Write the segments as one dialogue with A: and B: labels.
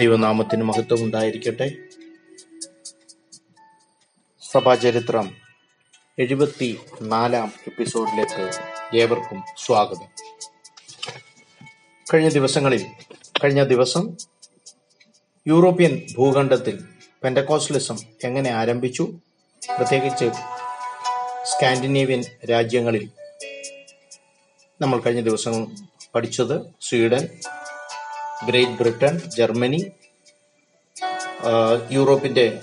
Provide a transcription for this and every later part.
A: ദൈവനാമത്തിന് മഹത്വം ഉണ്ടായിരിക്കട്ടെ. സഭാചരിത്രം എഴുപത്തി നാലാം എപ്പിസോഡിലേക്ക് ഏവർക്കും സ്വാഗതം. കഴിഞ്ഞ ദിവസങ്ങളിൽ കഴിഞ്ഞ ദിവസം യൂറോപ്യൻ ഭൂഖണ്ഡത്തിൽ പെൻഡക്കോസ്റ്റലിസം എങ്ങനെ ആരംഭിച്ചു? പ്രത്യേകിച്ച് സ്കാൻഡിനേവ്യൻ രാജ്യങ്ങളിൽ നമ്മൾ കഴിഞ്ഞ ദിവസം പഠിച്ചത് സ്വീഡൻ ഗ്രേറ്റ് ബ്രിട്ടൻ ജർമ്മനി യൂറോപ്പിന്റെ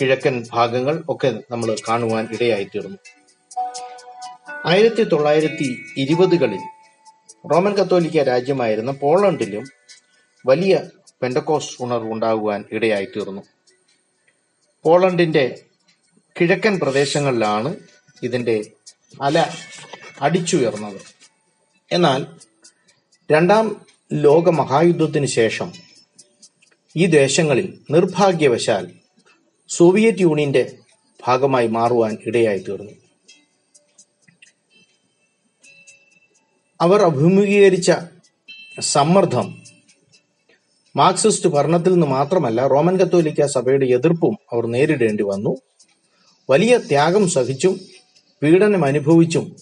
A: കിഴക്കൻ ഭാഗങ്ങൾ ഒക്കെ നമ്മൾ കാണുവാൻ ഇടയായിത്തീർന്നു. ആയിരത്തി തൊള്ളായിരത്തി ഇരുപതുകളിൽ റോമൻ കത്തോലിക്ക രാജ്യമായിരുന്ന പോളണ്ടിലും വലിയ പെൻഡക്കോസ് ഉണർവ് ഉണ്ടാകുവാൻ ഇടയായിത്തീർന്നു. പോളണ്ടിന്റെ കിഴക്കൻ പ്രദേശങ്ങളിലാണ് ഇതിന്റെ അല അടിച്ചുയർന്നത്. എന്നാൽ രണ്ടാം ലോക മഹായുദ്ധത്തിന് ശേഷം ഈ ദേശങ്ങളിൽ നിർഭാഗ്യവശാൽ സോവിയറ്റ് യൂണിയന്റെ ഭാഗമായി മാറുവാൻ ഇടയായി തീർന്നു. അവർ അഭിമുഖീകരിച്ച സമ്മർദ്ദം മാർക്സിസ്റ്റ് ഭരണത്തിൽ നിന്ന് മാത്രമല്ല റോമൻ കത്തോലിക്ക സഭയുടെ എതിർപ്പും അവർ നേരിടേണ്ടി വന്നു. വലിയ ത്യാഗം സഹിച്ചും പീഡനം അനുഭവിച്ചും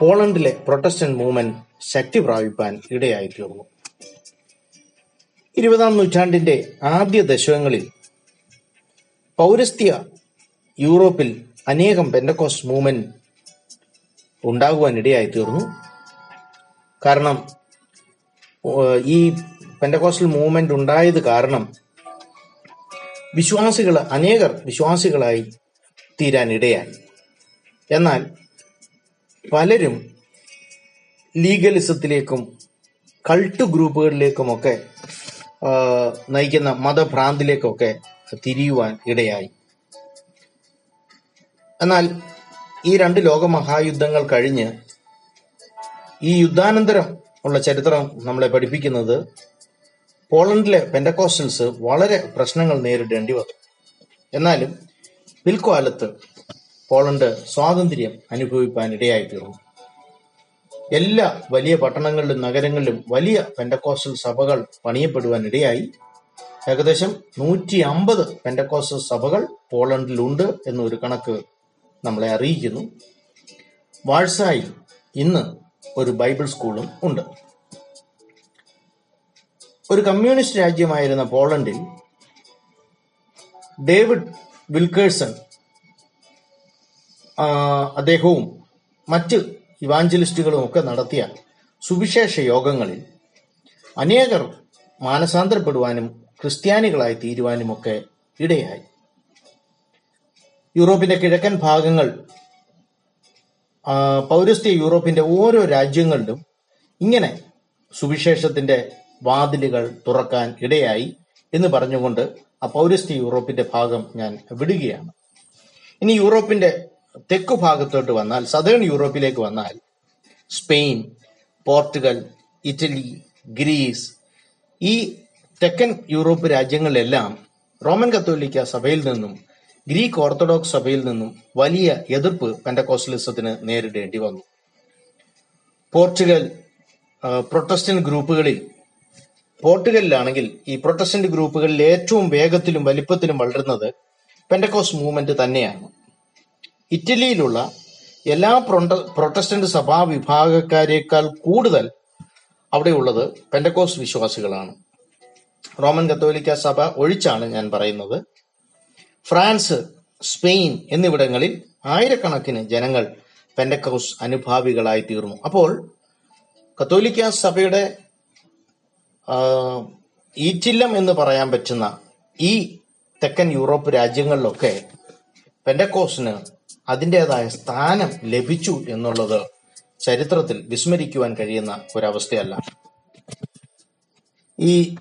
A: പോളണ്ടിലെ പ്രൊട്ടസ്റ്റന്റ് മൂവ്മെന്റ് ശക്തി പ്രാപിപ്പാൻ ഇടയായി തീർന്നു ഇരുപതാം നൂറ്റാണ്ടിന്റെ ആദ്യ ദശകങ്ങളിൽ പൗരസ്ത്യ യൂറോപ്പിൽ അനേകം പെൻഡക്കോസ് മൂവ്മെന്റ് ഉണ്ടാകുവാൻ ഇടയായി തീർന്നു കാരണം ഈ പെൻഡക്കോസ്റ്റൽ മൂവ്മെന്റ് ഉണ്ടായത് കാരണം വിശ്വാസികൾ അനേകർ വിശ്വാസികളായി തീരാൻ ഇടയായി. എന്നാൽ പലരും ലീഗലിസത്തിലേക്കും കൾട്ട് ഗ്രൂപ്പുകളിലേക്കുമൊക്കെ നയിക്കുന്ന മതഭ്രാന്തിലേക്കൊക്കെ തിരിയുവാൻ ഇടയായി. എന്നാൽ ഈ രണ്ട് ലോകമഹായുദ്ധങ്ങൾ കഴിഞ്ഞ് ഈ യുദ്ധാനന്തരം ഉള്ള ചരിത്രം നമ്മളെ പഠിപ്പിക്കുന്നത് പോളണ്ടിലെ പെൻഡക്കോസ്റ്റൽസ് വളരെ പ്രശ്നങ്ങൾ നേരിടേണ്ടി വന്നു. എന്നാലും പിൽക്കാലത്ത് പോളണ്ട് സ്വാതന്ത്ര്യം അനുഭവിപ്പാൻ ഇടയായിത്തീർന്നു എല്ലാ വലിയ പട്ടണങ്ങളിലും നഗരങ്ങളിലും വലിയ പെൻഡക്കോസ്റ്റൽ സഭകൾ പണിയപ്പെടുവാനിടയായി. ഏകദേശം നൂറ്റി അമ്പത് പെൻഡക്കോസ്റ്റൽ സഭകൾ പോളണ്ടിലുണ്ട് എന്നൊരു കണക്ക് നമ്മളെ അറിയിക്കുന്നു. വാഴ്സായി ഇന്ന് ഒരു ബൈബിൾ സ്കൂളും ഉണ്ട്. ഒരു കമ്മ്യൂണിസ്റ്റ് രാജ്യമായിരുന്ന പോളണ്ടിൽ ഡേവിഡ് വിൽക്കേഴ്സൺ അദ്ദേഹവും മറ്റ് ഇവാഞ്ചലിസ്റ്റുകളും ഒക്കെ നടത്തിയ സുവിശേഷ യോഗങ്ങളിൽ അനേകർ മാനസാന്തരപ്പെടുവാനും ക്രിസ്ത്യാനികളായി തീരുവാനുമൊക്കെ ഇടയായി. യൂറോപ്പിന്റെ കിഴക്കൻ ഭാഗങ്ങൾ പൗരസ്ത്യ യൂറോപ്പിന്റെ ഓരോ രാജ്യങ്ങളിലും ഇങ്ങനെ സുവിശേഷത്തിന്റെ വാതിലുകൾ തുറക്കാൻ ഇടയായി എന്ന് പറഞ്ഞുകൊണ്ട് ആ പൗരസ്ത്യ യൂറോപ്പിന്റെ ഭാഗം ഞാൻ വിടുകയാണ്. ഇനി യൂറോപ്പിന്റെ തെക്കു ഭാഗത്തോട്ട് വന്നാൽ സദേൺ യൂറോപ്പിലേക്ക് വന്നാൽ സ്പെയിൻ പോർട്ടുഗൽ ഇറ്റലി ഗ്രീസ് ഈ തെക്കൻ യൂറോപ്പ് രാജ്യങ്ങളിലെല്ലാം റോമൻ കത്തോലിക്ക സഭയിൽ നിന്നും ഗ്രീക്ക് ഓർത്തഡോക്സ് സഭയിൽ നിന്നും വലിയ എതിർപ്പ് പെൻഡക്കോസ്റ്റലിസത്തിന് നേരിടേണ്ടി വന്നു. പോർച്ചുഗൽ പ്രൊട്ടസ്റ്റന്റ് ഗ്രൂപ്പുകളിൽ പോർട്ടുഗലിലാണെങ്കിൽ ഈ പ്രൊട്ടസ്റ്റന്റ് ഗ്രൂപ്പുകളിൽ ഏറ്റവും വേഗത്തിലും വലിപ്പത്തിലും വളരുന്നത് പെൻഡക്കോസ് മൂവ്മെന്റ് തന്നെയാണ്. ഇറ്റലിയിലുള്ള എല്ലാ പ്രൊട്ടസ്റ്റന്റ് സഭാ വിഭാഗക്കാരേക്കാൾ കൂടുതൽ അവിടെയുള്ളത് പെൻഡക്കോസ് വിശ്വാസികളാണ്. റോമൻ കത്തോലിക്ക സഭ ഒഴിച്ചാണ് ഞാൻ പറയുന്നത്. ഫ്രാൻസ് സ്പെയിൻ എന്നിവിടങ്ങളിൽ ആയിരക്കണക്കിന് ജനങ്ങൾ പെൻഡക്കോസ് അനുഭാവികളായി തീർന്നു. അപ്പോൾ കത്തോലിക്ക സഭയുടെ ഈറ്റില്ലം എന്ന് പറയാൻ പറ്റുന്ന ഈ തെക്കൻ യൂറോപ്പ് രാജ്യങ്ങളിലൊക്കെ പെൻഡക്കോസിന് അതിന്റെതായ സ്ഥാനം ലഭിച്ചു എന്നുള്ളത് ചരിത്രത്തിൽ വിസ്മരിക്കുവാൻ കഴിയുന്ന ഒരവസ്ഥയല്ല. ഈ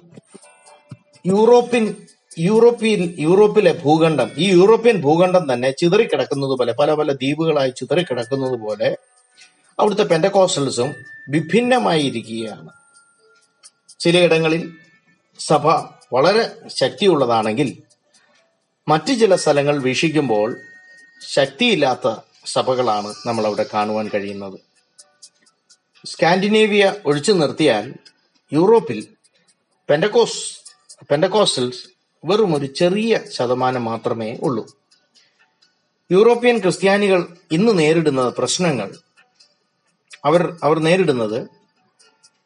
A: യൂറോപ്യൻ യൂറോപ്യൻ യൂറോപ്പിലെ ഭൂഖണ്ഡം ഈ യൂറോപ്യൻ ഭൂഖണ്ഡം തന്നെ ചിതറിക്കിടക്കുന്നത് പോലെ പല പല ദ്വീപുകളായി ചിതറിക്കിടക്കുന്നത് പോലെ അവിടുത്തെ പെൻഡക്കോസ്റ്റൽസും വിഭിന്നമായിരിക്കുകയാണ്. ചിലയിടങ്ങളിൽ സഭ വളരെ ശക്തിയുള്ളതാണെങ്കിൽ മറ്റു ചില സ്ഥലങ്ങൾ വീക്ഷിക്കുമ്പോൾ ശക്തിയില്ലാത്ത സഭകളാണ് നമ്മൾ അവിടെ കാണുവാൻ കഴിയുന്നത്. സ്കാൻഡിനേവിയ ഒഴിച്ചു നിർത്തിയാൽ യൂറോപ്പിൽ പെൻഡക്കോസ് പെൻഡക്കോസ്റ്റൽസ് വെറും ഒരു ചെറിയ ശതമാനം മാത്രമേ ഉള്ളൂ. യൂറോപ്യൻ ക്രിസ്ത്യാനികൾ ഇന്ന് നേരിടുന്ന പ്രശ്നങ്ങൾ അവർ അവർ നേരിടുന്നത്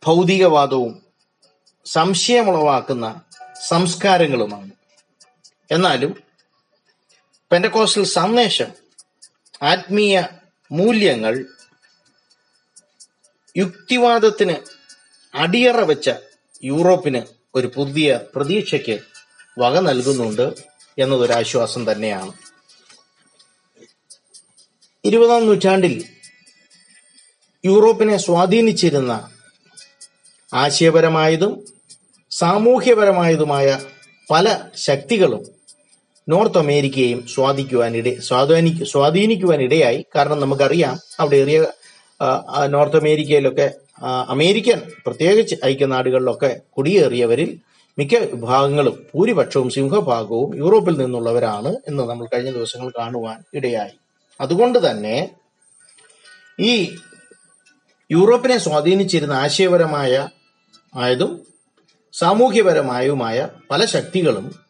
A: ഭൗതികവാദവും സംശയമുളവാക്കുന്ന സംസ്കാരങ്ങളുമാണ്. എന്നാലും പെൻഡക്കോസ്റ്റൽ സന്ദേശം ആത്മീയ മൂല്യങ്ങൾ യുക്തിവാദത്തിന് അടിയറ വെച്ച യൂറോപ്പിന് ഒരു പുതിയ പ്രതീക്ഷയ്ക്ക് വക നൽകുന്നുണ്ട് എന്നതൊരു ആശ്വാസം തന്നെയാണ്. ഇരുപതാം നൂറ്റാണ്ടിൽ യൂറോപ്പിനെ സ്വാധീനിച്ചിരുന്ന ആശയപരമായതും സാമൂഹ്യപരമായതുമായ പല ശക്തികളും നോർത്ത് അമേരിക്കയെയും സ്വാധീനിക്കുവാൻ ഇട സ്വാധീനി സ്വാധീനിക്കുവാൻ ഇടയായി കാരണം നമുക്കറിയാം അവിടെ ഏറിയ നോർത്ത് അമേരിക്കയിലൊക്കെ അമേരിക്കൻ പ്രത്യേകിച്ച് ഐക്യനാടുകളിലൊക്കെ കുടിയേറിയവരിൽ മിക്ക വിഭാഗങ്ങളും ഭൂരിപക്ഷവും സിംഹഭാഗവും യൂറോപ്പിൽ നിന്നുള്ളവരാണ് എന്ന് നമ്മൾ കഴിഞ്ഞ ദിവസങ്ങൾ കാണുവാൻ ഇടയായി. അതുകൊണ്ട് തന്നെ ഈ യൂറോപ്പിനെ സ്വാധീനിച്ചിരുന്ന ആശയപരമായ ആയതും സാമൂഹ്യപരമായതുമായ പല ശക്തികളും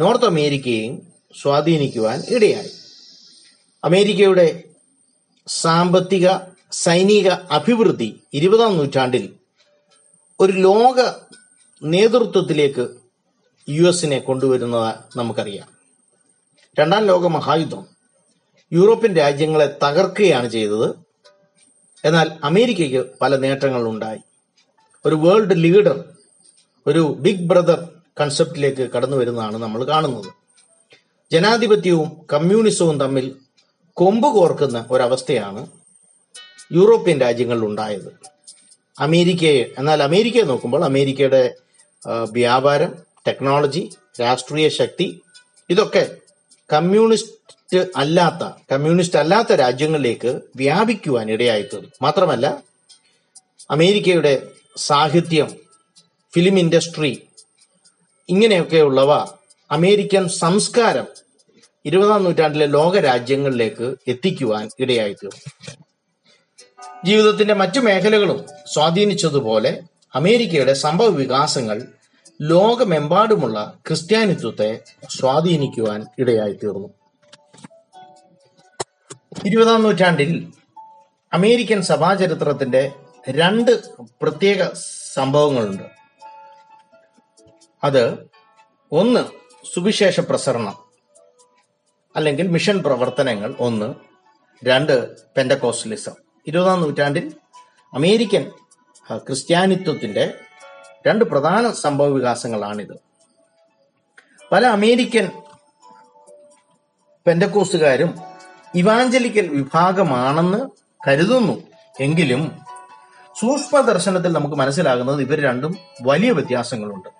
A: നോർത്ത് അമേരിക്കയെയും സ്വാധീനിക്കുവാൻ ഇടയായി. അമേരിക്കയുടെ സാമ്പത്തിക സൈനിക അഭിവൃദ്ധി ഇരുപതാം നൂറ്റാണ്ടിൽ ഒരു ലോക നേതൃത്വത്തിലേക്ക് യു എസിനെ കൊണ്ടുവരുന്നത് നമുക്കറിയാം. രണ്ടാം ലോക മഹായുദ്ധം യൂറോപ്യൻ രാജ്യങ്ങളെ തകർക്കുകയാണ് ചെയ്തത്. എന്നാൽ അമേരിക്കയ്ക്ക് പല നേട്ടങ്ങളുണ്ടായി. ഒരു വേൾഡ് ലീഡർ ഒരു ബിഗ് ബ്രദർ കൺസെപ്റ്റിലേക്ക് കടന്നു വരുന്നതാണ് നമ്മൾ കാണുന്നത്. ജനാധിപത്യവും കമ്മ്യൂണിസവും തമ്മിൽ കൊമ്പ് കോർക്കുന്ന ഒരവസ്ഥയാണ് യൂറോപ്യൻ രാജ്യങ്ങളിൽ ഉണ്ടായത്. അമേരിക്കയെ എന്നാൽ അമേരിക്കയെ നോക്കുമ്പോൾ അമേരിക്കയുടെ വ്യാപാരം ടെക്നോളജി രാഷ്ട്രീയ ശക്തി ഇതൊക്കെ കമ്മ്യൂണിസ്റ്റ് അല്ലാത്ത കമ്മ്യൂണിസ്റ്റ് അല്ലാത്ത രാജ്യങ്ങളിലേക്ക് വ്യാപിക്കുവാൻ ഇടയായിത്തീർന്നു മാത്രമല്ല അമേരിക്കയുടെ സാഹിത്യം ഫിലിം ഇൻഡസ്ട്രി ഇങ്ങനെയൊക്കെയുള്ളവ അമേരിക്കൻ സംസ്കാരം ഇരുപതാം നൂറ്റാണ്ടിലെ ലോക രാജ്യങ്ങളിലേക്ക് എത്തിക്കുവാൻ ഇടയായിത്തീർന്നു. ജീവിതത്തിന്റെ മറ്റു മേഖലകളും സ്വാധീനിച്ചതുപോലെ അമേരിക്കയുടെ സംഭവ വികാസങ്ങൾ ലോകമെമ്പാടുമുള്ള ക്രിസ്ത്യാനിത്വത്തെ സ്വാധീനിക്കുവാൻ ഇടയായിത്തീർന്നു. ഇരുപതാം നൂറ്റാണ്ടിൽ അമേരിക്കൻ സഭാചരിത്രത്തിന്റെ രണ്ട് പ്രത്യേക സംഭവങ്ങളുണ്ട്. അത് ഒന്ന് സുവിശേഷ പ്രസരണം അല്ലെങ്കിൽ മിഷൻ പ്രവർത്തനങ്ങൾ ഒന്ന് രണ്ട് പെൻഡക്കോസ്റ്റലിസം ഇരുപതാം നൂറ്റാണ്ടിൽ അമേരിക്കൻ ക്രിസ്ത്യാനിത്വത്തിന്റെ രണ്ട് പ്രധാന സംഭവ വികാസങ്ങളാണിത്. പല അമേരിക്കൻ പെൻഡക്കോസുകാരും ഇവാഞ്ചലിക്കൽ വിഭാഗമാണെന്ന് കരുതുന്നു. എങ്കിലും സൂക്ഷ്മ ദർശനത്തിൽ നമുക്ക് മനസ്സിലാകുന്നത് ഇവർ രണ്ടും വലിയ വ്യത്യാസങ്ങളുണ്ട്.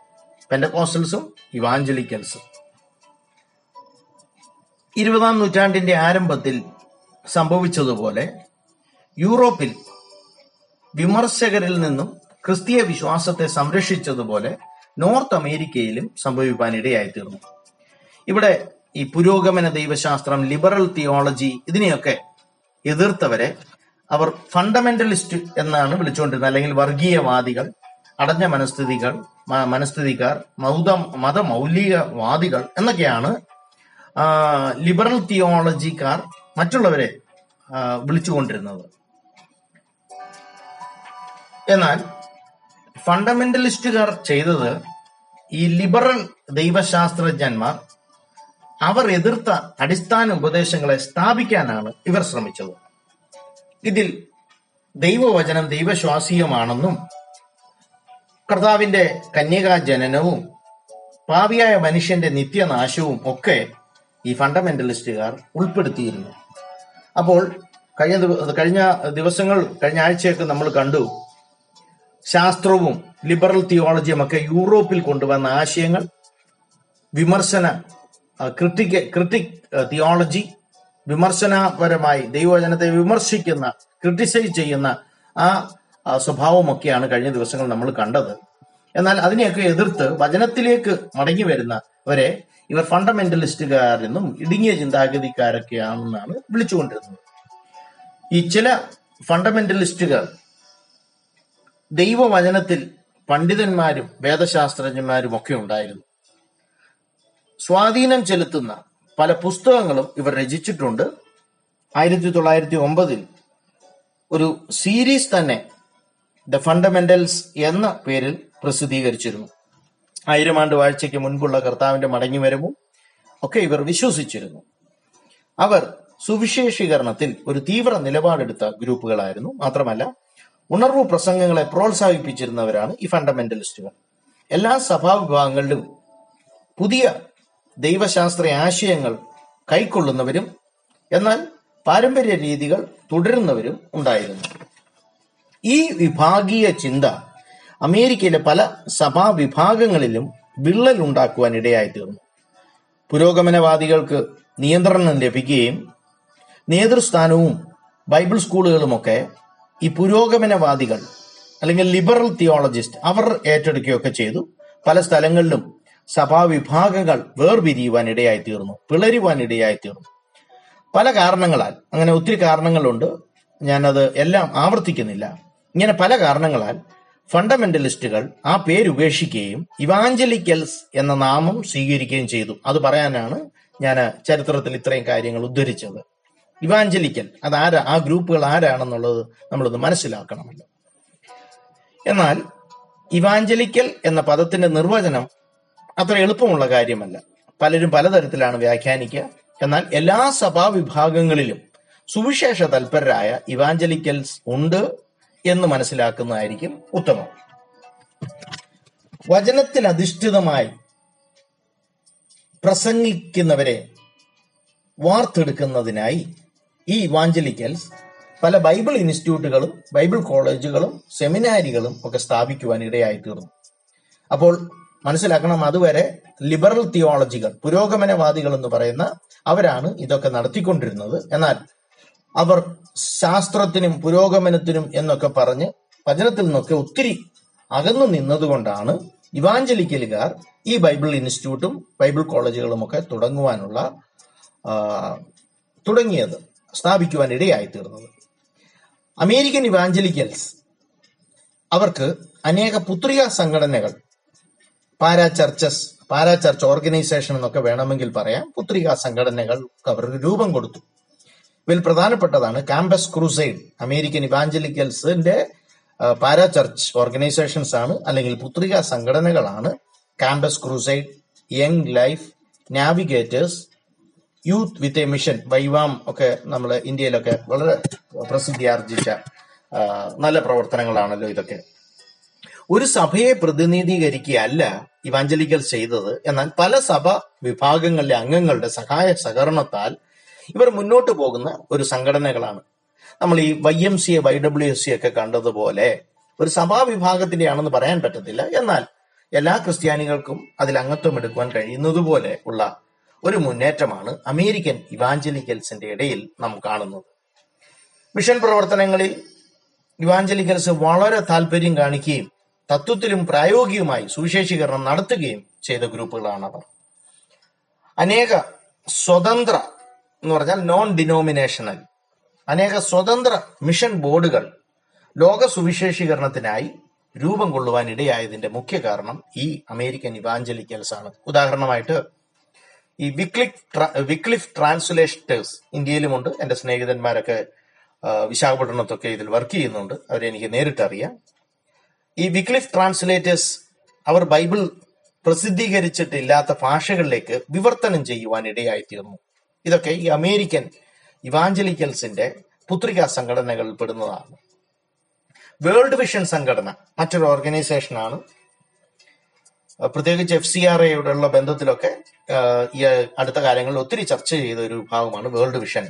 A: പെൻഡക്കോസ്റ്റൽസും ഇവാഞ്ചലിക്കൽസും ഇരുപതാം നൂറ്റാണ്ടിന്റെ ആരംഭത്തിൽ സംഭവിച്ചതുപോലെ യൂറോപ്പിൽ വിമർശകരിൽ നിന്നും ക്രിസ്തീയ വിശ്വാസത്തെ സംരക്ഷിച്ചതുപോലെ നോർത്ത് അമേരിക്കയിലും സംഭവിക്കാൻ ഇടയായിത്തീർന്നു ഇവിടെ ഈ പുരോഗമന ദൈവശാസ്ത്രം ലിബറൽ തിയോളജി ഇതിനെയൊക്കെ എതിർത്തവരെ അവർ ഫണ്ടമെന്റലിസ്റ്റ് എന്നാണ് വിളിച്ചുകൊണ്ടിരുന്നത് അല്ലെങ്കിൽ വർഗീയവാദികൾ അടഞ്ഞ മനസ്ഥിതികൾ മനസ്ഥിതിക്കാർ മൗത മതമൗലികവാദികൾ എന്നൊക്കെയാണ് ലിബറൽ തിയോളജിക്കാർ മറ്റുള്ളവരെ വിളിച്ചുകൊണ്ടിരുന്നത്. എന്നാൽ ഫണ്ടമെന്റലിസ്റ്റുകാർ ചെയ്തത് ഈ ലിബറൽ ദൈവശാസ്ത്രജ്ഞന്മാർ അവർ എതിർത്ത അടിസ്ഥാന ഉപദേശങ്ങളെ സ്ഥാപിക്കാനാണ് ഇവർ ശ്രമിച്ചത്. ഇതിൽ ദൈവവചനം ദൈവശ്വാസീയമാണെന്നും കർത്താവിന്റെ കന്യകാ ജനനവും പാപിയായ മനുഷ്യന്റെ നിത്യനാശവും ഒക്കെ ഈ ഫണ്ടമെന്റലിസ്റ്റുകാർ ഉൾപ്പെടുത്തിയിരുന്നു. അപ്പോൾ കഴിഞ്ഞ കഴിഞ്ഞ ദിവസങ്ങൾ കഴിഞ്ഞ ആഴ്ചയൊക്കെ നമ്മൾ കണ്ടു. ശാസ്ത്രവും ലിബറൽ തിയോളജിയും ഒക്കെ യൂറോപ്പിൽ കൊണ്ടുവന്ന ആശയങ്ങൾ വിമർശന ക്രിട്ടിക് ക്രിട്ടിക് തിയോളജി വിമർശനപരമായി ദൈവവചനത്തെ വിമർശിക്കുന്ന ക്രിട്ടിസൈസ് ചെയ്യുന്ന ആ സ്വഭാവമൊക്കെയാണ് കഴിഞ്ഞ ദിവസങ്ങൾ നമ്മൾ കണ്ടത്. എന്നാൽ അതിനെയൊക്കെ എതിർത്ത് വചനത്തിലേക്ക് മടങ്ങി വരുന്നവരെ ഇവർ ഫണ്ടമെന്റലിസ്റ്റുകാരെന്നും ഇടുങ്ങിയ ചിന്താഗതിക്കാരൊക്കെയാണെന്നാണ് വിളിച്ചുകൊണ്ടിരുന്നത്. ഈ ചില ഫണ്ടമെന്റലിസ്റ്റുകൾ ദൈവവചനത്തിൽ പണ്ഡിതന്മാരും വേദശാസ്ത്രജ്ഞന്മാരും ഒക്കെ ഉണ്ടായിരുന്നു. സ്വാധീനം ചെലുത്തുന്ന പല പുസ്തകങ്ങളും ഇവർ രചിച്ചിട്ടുണ്ട്. ആയിരത്തി തൊള്ളായിരത്തി ഒമ്പതിൽ ഒരു സീരീസ് തന്നെ ദ ഫണ്ടമെന്റൽസ് എന്ന പേരിൽ പ്രസിദ്ധീകരിച്ചിരുന്നു. ആയിരം ആണ്ട് വാഴ്ചയ്ക്ക് മുൻപുള്ള കർത്താവിന്റെ മടങ്ങിവരവും ഒക്കെ ഇവർ വിശ്വസിച്ചിരുന്നു. അവർ സുവിശേഷീകരണത്തിൽ ഒരു തീവ്ര നിലപാടെടുത്ത ഗ്രൂപ്പുകളായിരുന്നു. മാത്രമല്ല ഉണർവ് പ്രസംഗങ്ങളെ പ്രോത്സാഹിപ്പിച്ചിരുന്നവരാണ് ഈ ഫണ്ടമെന്റലിസ്റ്റുകൾ. എല്ലാ സഭാവിഭാഗങ്ങളിലും പുതിയ ദൈവശാസ്ത്ര ആശയങ്ങൾ കൈക്കൊള്ളുന്നവരും എന്നാൽ പാരമ്പര്യ രീതികൾ തുടരുന്നവരും ഉണ്ടായിരുന്നു. ഈ വിഭാഗീയ ചിന്ത അമേരിക്കയിലെ പല സഭാ വിഭാഗങ്ങളിലും വിള്ളൽ ഉണ്ടാക്കുവാൻ ഇടയായി തീർന്നു പുരോഗമനവാദികൾക്ക് നിയന്ത്രണം ലഭിക്കുകയും നേതൃസ്ഥാനവും ബൈബിൾ സ്കൂളുകളുമൊക്കെ ഈ പുരോഗമനവാദികൾ അല്ലെങ്കിൽ ലിബറൽ തിയോളജിസ്റ്റ് അവർ ഏറ്റെടുക്കുകയൊക്കെ ചെയ്തു. പല സ്ഥലങ്ങളിലും സഭാവിഭാഗങ്ങൾ വേർപിരിയുവാൻ ഇടയായി തീർന്നു പിളരുവാൻ ഇടയായി തീർന്നു പല കാരണങ്ങളാൽ അങ്ങനെ ഒത്തിരി കാരണങ്ങളുണ്ട് ഞാനത് എല്ലാം ആവർത്തിക്കുന്നില്ല. ഇങ്ങനെ പല കാരണങ്ങളാൽ ഫണ്ടമെന്റലിസ്റ്റുകൾ ആ പേര് ഉപേക്ഷിക്കുകയും ഇവാഞ്ചലിക്കൽസ് എന്ന നാമം സ്വീകരിക്കുകയും ചെയ്തു. അത് പറയാനാണ് ഞാൻ ചരിത്രത്തിൽ ഇത്രയും കാര്യങ്ങൾ ഉദ്ധരിച്ചത്. ഇവാഞ്ചലിക്കൽ അത് ആരാ ആ ഗ്രൂപ്പുകൾ ആരാണെന്നുള്ളത് നമ്മളൊന്ന് മനസ്സിലാക്കണമല്ലോ. എന്നാൽ ഇവാഞ്ചലിക്കൽ എന്ന പദത്തിന്റെ നിർവചനം അത്ര എളുപ്പമുള്ള കാര്യമല്ല. പലരും പലതരത്തിലാണ് വ്യാഖ്യാനിക്കുക. എന്നാൽ എല്ലാ സഭാവിഭാഗങ്ങളിലും സുവിശേഷ തൽപരരായ ഇവാഞ്ചലിക്കൽസ് ഉണ്ട് എന്ന് മനസ്സിലാക്കുന്നതായിരിക്കും ഉത്തമം. വചനത്തിൽ അധിഷ്ഠിതമായി പ്രസംഗിക്കുന്നവരെ വാർത്തെടുക്കുന്നതിനായി ഈ ഇവാഞ്ചലിക്കൽസ് പല ബൈബിൾ ഇൻസ്റ്റിറ്റ്യൂട്ടുകളും ബൈബിൾ കോളേജുകളും സെമിനാരികളും ഒക്കെ സ്ഥാപിക്കുവാൻ ഇടയായി തീർന്നു. അപ്പോൾ മനസ്സിലാക്കണം അതുവരെ ലിബറൽ തിയോളജികൾ പുരോഗമനവാദികൾ എന്ന് പറയുന്ന അവരാണ് ഇതൊക്കെ നടത്തിക്കൊണ്ടിരുന്നത്. എന്നാൽ അവർ ശാസ്ത്രത്തിനും പുരോഗമനത്തിനും എന്നൊക്കെ പറഞ്ഞ് വചനത്തിൽ നിന്നൊക്കെ ഒത്തിരി അകന്നു നിന്നതുകൊണ്ടാണ് ഇവാഞ്ചലിക്കലുകാർ ഈ ബൈബിൾ ഇൻസ്റ്റിറ്റ്യൂട്ടും ബൈബിൾ കോളേജുകളും ഒക്കെ തുടങ്ങുവാനുള്ള തുടങ്ങിയത് സ്ഥാപിക്കുവാൻ ഇടയായി തീർന്നത് അമേരിക്കൻ ഇവാഞ്ചലിക്കൽസ് അവർക്ക് അനേക പുത്രിക സംഘടനകൾ para churches para church organisation എന്നൊക്കെ വേണമെങ്കിൽ പറയാം പുത്രിക സംഘടനകൾ അവർക്ക് രൂപം കൊടുത്തു. ഇതിൽ പ്രധാനപ്പെട്ടതാണ് കാമ്പസ് ക്രൂസൈഡ് അമേരിക്കൻ ഇവാഞ്ചലിക്കൽസിന്റെ പാരാ ചർച്ച് ഓർഗനൈസേഷൻസ് ആണ് അല്ലെങ്കിൽ പുത്രിക സംഘടനകളാണ് campus crusade young life navigators youth with a mission വൈവാം ഒക്കെ നമ്മൾ ഇന്ത്യയിലൊക്കെ വളരെ പ്രസിദ്ധി ആർജിച്ച നല്ല പ്രവർത്തനങ്ങളാണല്ലോ ഇതൊക്കെ. ഒരു സഭയെ പ്രതിനിധീകരിക്കുകയല്ല ഇവാഞ്ചലിക്കൽ ചെയ്തത് എന്നാൽ പല സഭ വിഭാഗങ്ങളിലെ അംഗങ്ങളുടെ സഹായ സഹകരണത്താൽ ഇവർ മുന്നോട്ട് പോകുന്ന ഒരു സംഘടനകളാണ്. നമ്മൾ ഈ Y M C A Y W S C ഒക്കെ കണ്ടതുപോലെ ഒരു സഭാ വിഭാഗത്തിന്റെ ആണെന്ന് പറയാൻ പറ്റത്തില്ല. എന്നാൽ എല്ലാ ക്രിസ്ത്യാനികൾക്കും അതിൽ അംഗത്വം എടുക്കുവാൻ കഴിയുന്നതുപോലെ ഉള്ള ഒരു മുന്നേറ്റമാണ് അമേരിക്കൻ ഇവാഞ്ചലിക്കൽസിന്റെ ഇടയിൽ നാം കാണുന്നത്. മിഷൻ പ്രവർത്തനങ്ങളിൽ ഇവാഞ്ചലിക്കൽസ് വളരെ താല്പര്യം കാണിക്കുകയും തത്വത്തിലും പ്രായോഗികമായി സുവിശേഷീകരണം നടത്തുകയും ചെയ്ത ഗ്രൂപ്പുകളാണവർ. അനേക സ്വതന്ത്ര എന്ന് പറഞ്ഞാൽ നോൺ ഡിനോമിനേഷണൽ അനേക സ്വതന്ത്ര മിഷൻ ബോർഡുകൾ ലോക സുവിശേഷീകരണത്തിനായി രൂപം കൊള്ളുവാൻ ഇടയായതിന്റെ മുഖ്യ കാരണം ഈ അമേരിക്കൻ ഇവാഞ്ചലിക്കൽസ് ആണ്. ഉദാഹരണമായിട്ട് ഈ വിക്ലിഫ് വിക്ലിഫ് ട്രാൻസ്ലേറ്റേഴ്സ് ഇന്ത്യയിലുമുണ്ട്. എന്റെ സ്നേഹിതന്മാരൊക്കെ വിശാഖപട്ടണത്തൊക്കെ ഇതിൽ വർക്ക് ചെയ്യുന്നുണ്ട്. അവരെ എനിക്ക് നേരിട്ട് അറിയാം ഈ വിക്ലിഫ് ട്രാൻസ്ലേറ്റേഴ്സ് അവർ ബൈബിൾ പ്രസിദ്ധീകരിച്ചിട്ടില്ലാത്ത ഭാഷകളിലേക്ക് വിവർത്തനം ചെയ്യുവാൻ ഇടയായിത്തീർന്നു. ഇതൊക്കെ ഈ അമേരിക്കൻ ഇവാഞ്ചലിക്കൽസിന്റെ പുത്രികാ സംഘടനകളിൽ പെടുന്നതാണ്. വേൾഡ് വിഷൻ സംഘടന മറ്റൊരു ഓർഗനൈസേഷനാണ്. പ്രത്യേകിച്ച് എഫ് സി ആർ എയോടുള്ള ബന്ധത്തിലൊക്കെ ഈ അടുത്ത കാലങ്ങളിൽ ഒത്തിരി ചർച്ച ചെയ്ത ഒരു വിഭാഗമാണ് വേൾഡ് വിഷൻ.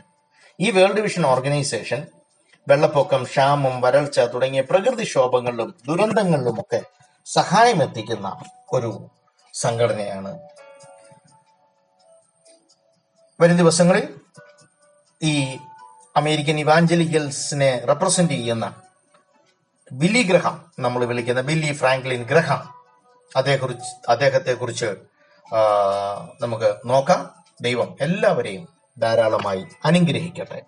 A: ഈ വേൾഡ് വിഷൻ ഓർഗനൈസേഷൻ വെള്ളപ്പൊക്കം ക്ഷാമം വരൾച്ച തുടങ്ങിയ പ്രകൃതിക്ഷോഭങ്ങളിലും ദുരന്തങ്ങളിലുമൊക്കെ സഹായം എത്തിക്കുന്ന ഒരു സംഘടനയാണ് വരും ദിവസങ്ങളിൽ ഈ അമേരിക്കൻ ഇവാഞ്ചലിക്കൽസിനെ റെപ്രസെന്റ് ചെയ്യുന്ന ബില്ലി ഗ്രഹം നമ്മൾ വിളിക്കുന്ന ബില്ലി ഫ്രാങ്ക്ലിൻ ഗ്രഹം അതേക്കുറിച്ച് അദ്ദേഹത്തെ കുറിച്ച് നമുക്ക് നോക്കാം. ദൈവം എല്ലാവരെയും ധാരാളമായി അനുഗ്രഹിക്കട്ടെ.